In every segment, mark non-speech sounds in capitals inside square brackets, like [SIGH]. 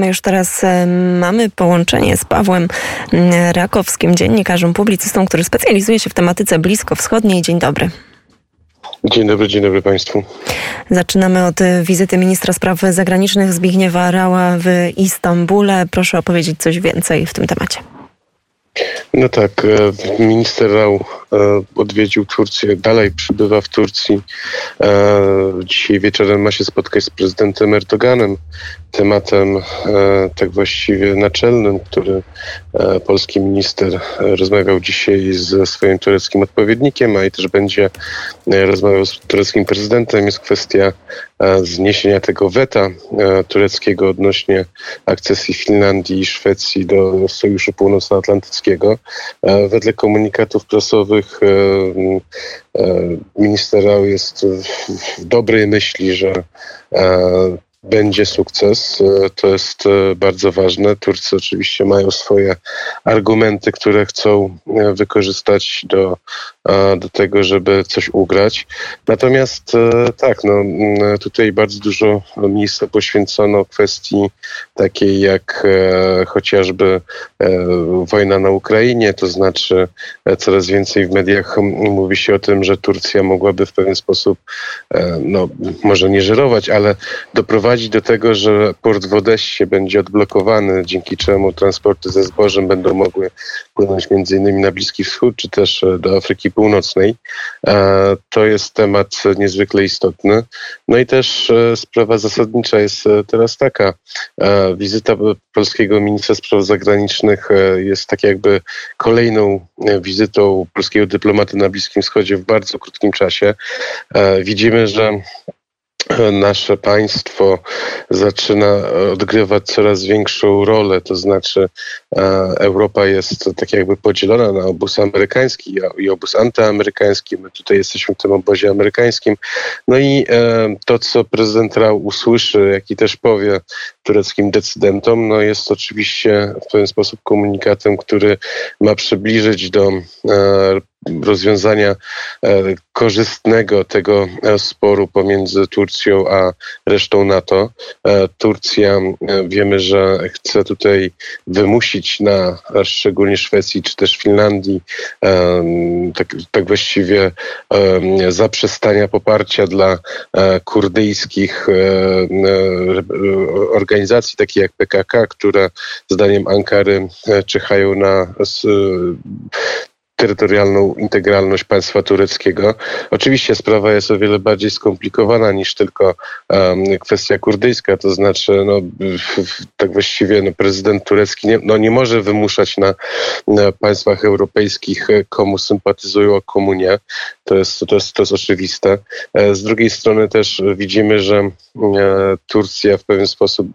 My już teraz e, mamy połączenie z Pawłem mm, Rakowskim, dziennikarzem, publicystą, który specjalizuje się w tematyce bliskowschodniej. Dzień dobry. Dzień dobry, dzień dobry Państwu. Zaczynamy od wizyty ministra spraw zagranicznych Zbigniewa Rała w Istambule. Proszę opowiedzieć coś więcej w tym temacie. No tak, e, minister Rał e, odwiedził Turcję, dalej przybywa w Turcji. Dzisiaj wieczorem ma się spotkać z prezydentem Erdoganem tematem e, tak właściwie naczelnym, który e, polski minister rozmawiał dzisiaj ze swoim tureckim odpowiednikiem, a i też będzie e, rozmawiał z tureckim prezydentem, jest kwestia zniesienia tego weta tureckiego odnośnie akcesji Finlandii i Szwecji do Sojuszu Północnoatlantyckiego. Wedle komunikatów prasowych minister Rao jest w dobrej myśli, że będzie sukces. E, to jest e, bardzo ważne. Turcy oczywiście mają swoje argumenty, które chcą e, wykorzystać do, do tego, żeby coś ugrać. Natomiast tak, no, tutaj bardzo dużo miejsca poświęcono kwestii takiej jak chociażby wojna na Ukrainie, to znaczy coraz więcej w mediach mówi się o tym, że Turcja mogłaby w pewien sposób, no może nie żerować, ale doprowadzić doprowadzić do tego, że port w Odessie będzie odblokowany, dzięki czemu transporty ze zbożem będą mogły płynąć innymi na Bliski Wschód, czy też e, do Afryki Północnej. E, to jest temat niezwykle istotny. No i też e, sprawa zasadnicza jest teraz taka. Wizyta polskiego ministra spraw zagranicznych jest tak jakby kolejną wizytą polskiego dyplomaty na Bliskim Wschodzie w bardzo krótkim czasie. Widzimy, że nasze państwo zaczyna odgrywać coraz większą rolę, to znaczy e, Europa jest tak jakby podzielona na obóz amerykański i obóz antyamerykański. My tutaj jesteśmy w tym obozie amerykańskim. No i e, to, co prezydent Rao usłyszy, jak i też powie tureckim decydentom, no jest oczywiście w pewien sposób komunikatem, który ma przybliżyć do e, rozwiązania korzystnego tego sporu pomiędzy Turcją a resztą NATO. E, Turcja wiemy, że chce tutaj wymusić na szczególnie Szwecji czy też Finlandii tak, tak właściwie zaprzestania poparcia dla kurdyjskich organizacji takich jak PKK, które zdaniem Ankary czyhają na terytorialną integralność państwa tureckiego. Oczywiście sprawa jest o wiele bardziej skomplikowana niż tylko um, kwestia kurdyjska, to znaczy no, tak właściwie no, prezydent turecki nie, no, nie może wymuszać na, na państwach europejskich, komu sympatyzują, a komu nie. To jest, to, jest, to jest oczywiste. E, z drugiej strony też widzimy, że e, Turcja w pewien sposób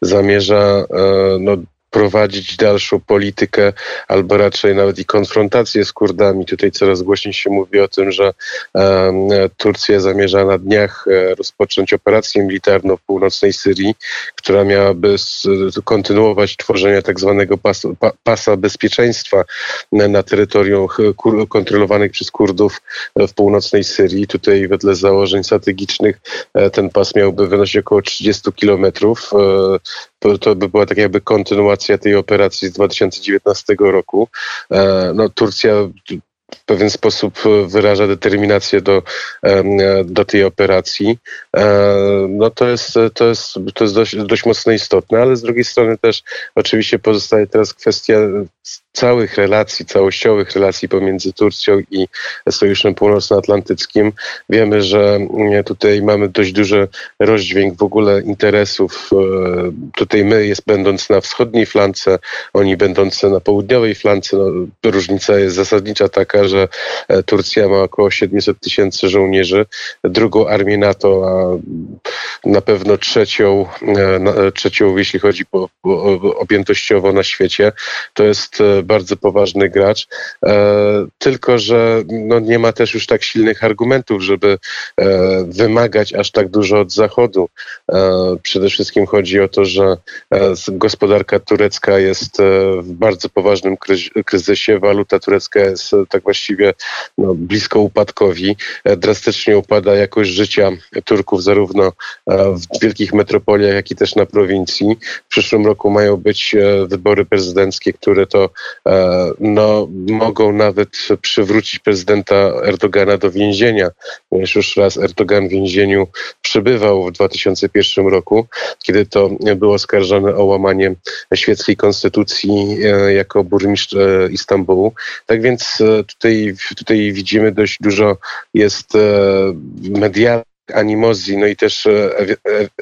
zamierza e, no, prowadzić dalszą politykę, albo raczej nawet i konfrontację z Kurdami. Tutaj coraz głośniej się mówi o tym, że Turcja zamierza na dniach e, rozpocząć operację militarną w północnej Syrii, która miałaby kontynuować tworzenie tak zwanego pasa bezpieczeństwa na terytorium kontrolowanych przez Kurdów e, w północnej Syrii. Tutaj wedle założeń strategicznych e, ten pas miałby wynosić około 30 kilometrów to by była tak jakby kontynuacja tej operacji z 2019 roku. E, no, Turcja w pewien sposób wyraża determinację do, do tej operacji. E, no to jest, to jest, to jest dość, dość mocno istotne, ale z drugiej strony też oczywiście pozostaje teraz kwestia całych relacji, całościowych relacji pomiędzy Turcją i Sojuszem Północnoatlantyckim. Wiemy, że mm, tutaj mamy dość duży rozdźwięk w ogóle interesów. E, tutaj my, jest będąc na wschodniej flance, oni będący na południowej flance. No, różnica jest zasadnicza taka, że e, Turcja ma około 700 tysięcy żołnierzy, drugą armię NATO, a na pewno trzecią, e, trzecią jeśli chodzi po, po objętościowo na świecie. To jest bardzo poważny gracz, e, tylko że no, nie ma też już tak silnych argumentów, żeby e, wymagać aż tak dużo od Zachodu. E, przede wszystkim chodzi o to, że gospodarka turecka jest w bardzo poważnym kryzysie, waluta turecka jest tak właściwie no, blisko upadkowi. Drastycznie upada jakość życia Turków zarówno w wielkich metropoliach, jak i też na prowincji. W przyszłym roku mają być wybory prezydenckie, które to no, mogą nawet przywrócić prezydenta Erdogana do więzienia, ponieważ już raz Erdogan w więzieniu przebywał w 2001 roku, kiedy to był oskarżony o łamanie świeckiej konstytucji e, jako burmistrz e, Istambułu. Tak więc e, tutaj, tutaj widzimy dość dużo jest medialnych animozji, no i też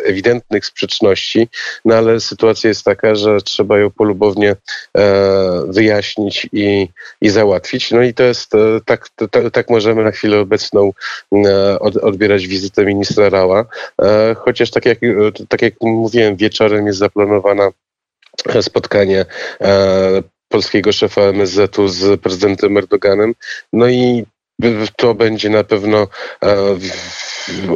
ewidentnych sprzeczności, no ale sytuacja jest taka, że trzeba ją polubownie wyjaśnić i, i załatwić. No i to jest, tak, tak możemy na chwilę obecną odbierać wizytę ministra Rała, chociaż tak jak, tak jak mówiłem, wieczorem jest zaplanowana spotkanie e, polskiego szefa MSZ-u z prezydentem Erdoganem. No i to będzie na pewno e,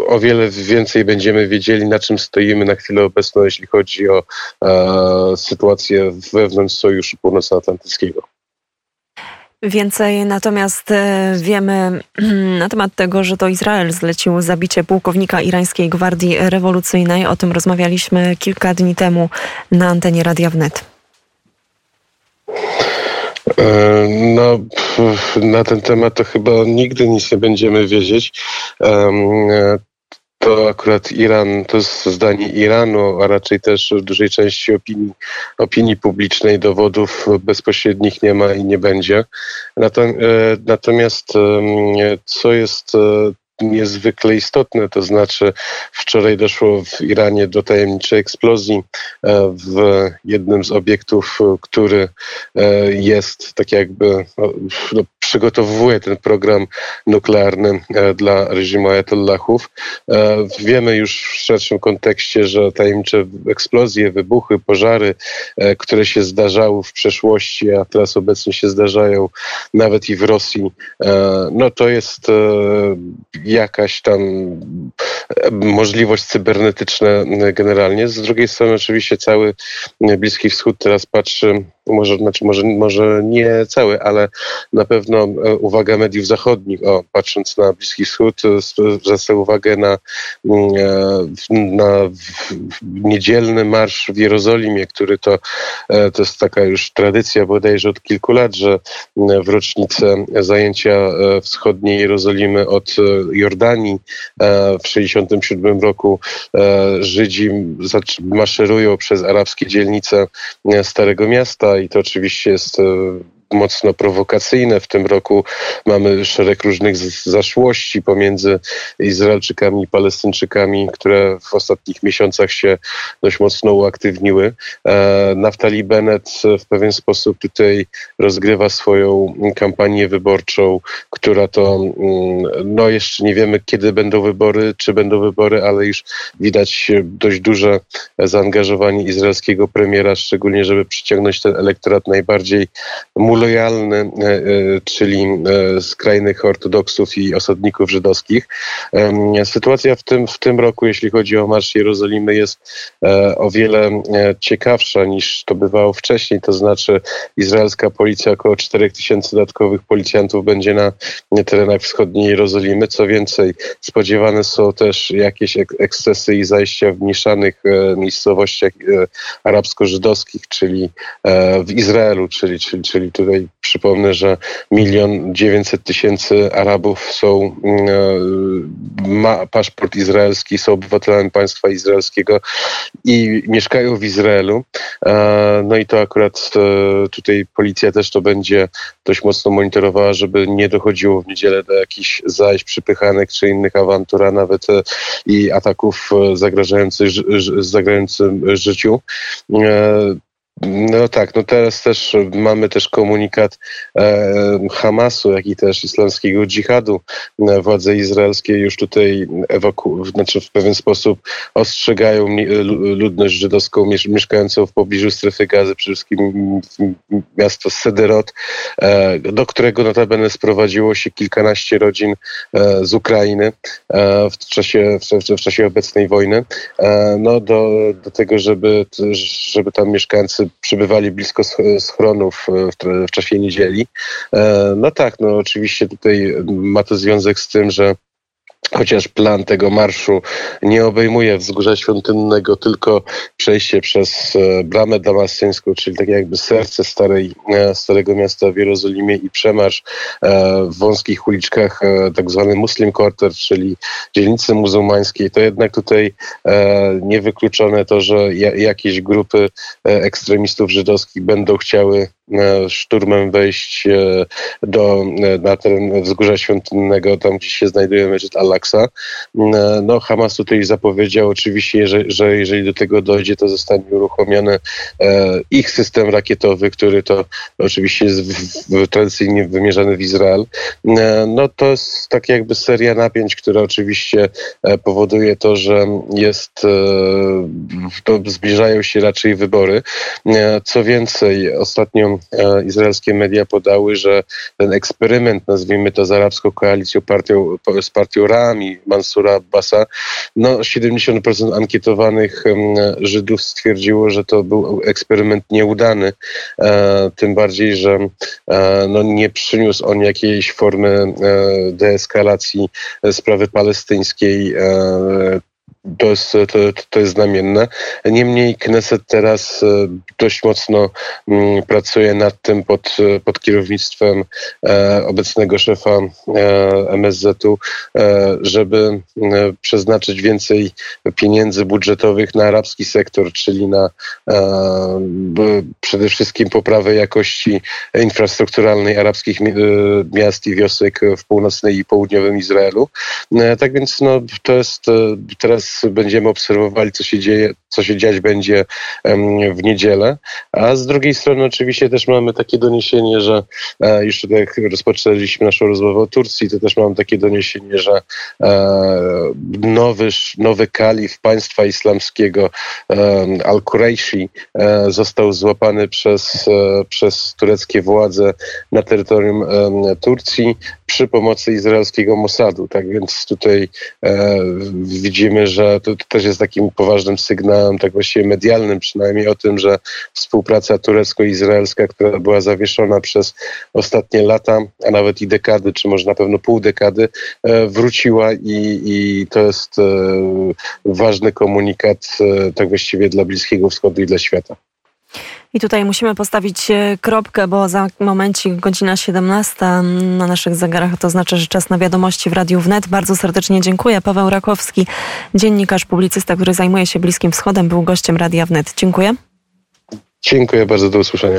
o wiele więcej będziemy wiedzieli, na czym stoimy na chwilę obecną, jeśli chodzi o e, sytuację wewnątrz Sojuszu Północnoatlantyckiego. Więcej natomiast wiemy [CLEARS THROAT] na temat tego, że to Izrael zlecił zabicie pułkownika irańskiej gwardii rewolucyjnej. O tym rozmawialiśmy kilka dni temu na antenie Radia Wnet. E, no, na ten temat to chyba nigdy nic nie będziemy wiedzieć. E, to akurat Iran, to jest zdanie Iranu, a raczej też w dużej części opinii, opinii publicznej dowodów bezpośrednich nie ma i nie będzie. E, natomiast co jest niezwykle istotne, to znaczy wczoraj doszło w Iranie do tajemniczej eksplozji e, w jednym z obiektów, który e, jest tak jakby no, przygotowuje ten program nuklearny e, dla reżimu Ayatollahów. Wiemy już w szerszym kontekście, że tajemnicze eksplozje, wybuchy, pożary, które się zdarzały w przeszłości, a teraz obecnie się zdarzają nawet i w Rosji, no to jest jakaś tam e, możliwość cybernetyczna generalnie. Z drugiej strony oczywiście cały Bliski Wschód teraz patrzy może, znaczy może, może nie cały, ale na pewno e, uwaga mediów zachodnich, o, patrząc na Bliski Wschód, zwraca uwagę na, mm, e, na niedzielny marsz w Jerozolimie, który to, e, to jest taka już tradycja bodajże od kilku lat, że w rocznicę zajęcia wschodniej Jerozolimy od Jordanii w 1967 roku Żydzi maszerują przez arabskie dzielnice Starego Miasta i to oczywiście jest e, mocno prowokacyjne. W tym roku mamy szereg różnych zaszłości pomiędzy Izraelczykami i Palestyńczykami, które w ostatnich miesiącach się dość mocno uaktywniły. E, Naftali Bennett w pewien sposób tutaj rozgrywa swoją kampanię wyborczą, która to, mm, no jeszcze nie wiemy kiedy będą wybory, czy będą wybory, ale już widać dość duże zaangażowanie izraelskiego premiera, szczególnie żeby przyciągnąć ten elektorat najbardziej lojalny, e, e, czyli e, skrajnych ortodoksów i osadników żydowskich. Sytuacja w tym, w tym roku, jeśli chodzi o Marsz Jerozolimy, jest o wiele ciekawsza niż to bywało wcześniej. To znaczy, izraelska policja około 4 tysięcy dodatkowych policjantów będzie na terenach wschodniej Jerozolimy. Co więcej, spodziewane są też jakieś ekscesy i zajścia w mieszanych miejscowościach arabsko-żydowskich, czyli w Izraelu, czyli, czyli, czyli tutaj przypomnę, że milion dziewięćset tysięcy Arabów są, mm, e, ma paszport izraelski, są obywatelami państwa izraelskiego i mieszkają w Izraelu. E, no i to akurat e, tutaj policja też to będzie dość mocno monitorowała, żeby nie dochodziło w niedzielę do jakichś zajść, przypychanek czy innych awantur, a nawet i ataków zagrażających, zagrażającym życiu. No tak, no teraz też mamy też komunikat e, Hamasu, jak i też islamskiego dżihadu. E, władze izraelskie już tutaj ewaku, znaczy w pewien sposób ostrzegają ludność żydowską mieszkającą w pobliżu strefy gazy, przede wszystkim miasto Sederot, e, do którego notabene sprowadziło się kilkanaście rodzin e, z Ukrainy e, w, czasie, w, czasie obecnej wojny, e, no do, do tego, żeby, żeby tam mieszkańcy przybywali blisko schronów w, w czasie niedzieli. No tak, no oczywiście tutaj ma to związek z tym, że chociaż plan tego marszu nie obejmuje wzgórza świątynnego, tylko przejście przez e, bramę damasyńską, czyli tak jakby serce starej, e, starego miasta w Jerozolimie i przemarsz e, w wąskich uliczkach, tak zwany Muslim Quarter, czyli dzielnicy muzułmańskiej, to jednak tutaj niewykluczone to, że jakieś grupy ekstremistów żydowskich będą chciały szturmem wejść do, na teren wzgórza świątynnego, tam gdzie się znajduje Meczet Al-Aqsa. No, Hamas tutaj zapowiedział oczywiście, że, że jeżeli do tego dojdzie, to zostanie uruchomiony e, ich system rakietowy, który to oczywiście jest w, w, tradycyjnie wymierzany w Izrael. E, no to jest tak jakby seria napięć, która oczywiście e, powoduje to, że jest, to zbliżają się raczej wybory. Co więcej, ostatnio E, izraelskie media podały, że ten eksperyment, nazwijmy to z arabską koalicją, partią, z partią Rami, Mansura Abbasa, no 70% ankietowanych Żydów stwierdziło, że to był eksperyment nieudany, e, tym bardziej, że e, no, nie przyniósł on jakiejś formy deeskalacji sprawy palestyńskiej to jest, to, to jest znamienne. Niemniej Kneset teraz e, dość mocno mm, pracuje nad tym pod, pod kierownictwem e, obecnego szefa e, MSZ-u, żeby przeznaczyć więcej pieniędzy budżetowych na arabski sektor, czyli na przede wszystkim poprawę jakości infrastrukturalnej arabskich miast i wiosek w północnej i południowym Izraelu. Tak więc no, to jest teraz będziemy obserwowali, co się dzieje, co się dziać będzie w niedzielę. A z drugiej strony oczywiście też mamy takie doniesienie, że e, już tutaj jak rozpoczęliśmy naszą rozmowę o Turcji, to też mam takie doniesienie, że e, nowy, nowy kalif państwa islamskiego Al-Quraishi e, został złapany przez, przez tureckie władze na terytorium Turcji przy pomocy izraelskiego Mossadu. Tak więc tutaj widzimy, że że to, to, też jest takim poważnym sygnałem, tak właściwie medialnym przynajmniej o tym, że współpraca turecko-izraelska, która była zawieszona przez ostatnie lata, a nawet i dekady, czy może na pewno pół dekady, e, wróciła i, i to jest e, ważny komunikat e, tak właściwie dla Bliskiego Wschodu i dla świata. I tutaj musimy postawić e, kropkę, bo za momencik godzina 17 na naszych zegarach to znaczy, że czas na wiadomości w Radiu Wnet. Bardzo serdecznie dziękuję. Paweł Rakowski, dziennikarz, publicysta, który zajmuje się Bliskim Wschodem, był gościem Radia Wnet. Dziękuję. Dziękuję bardzo, do usłyszenia.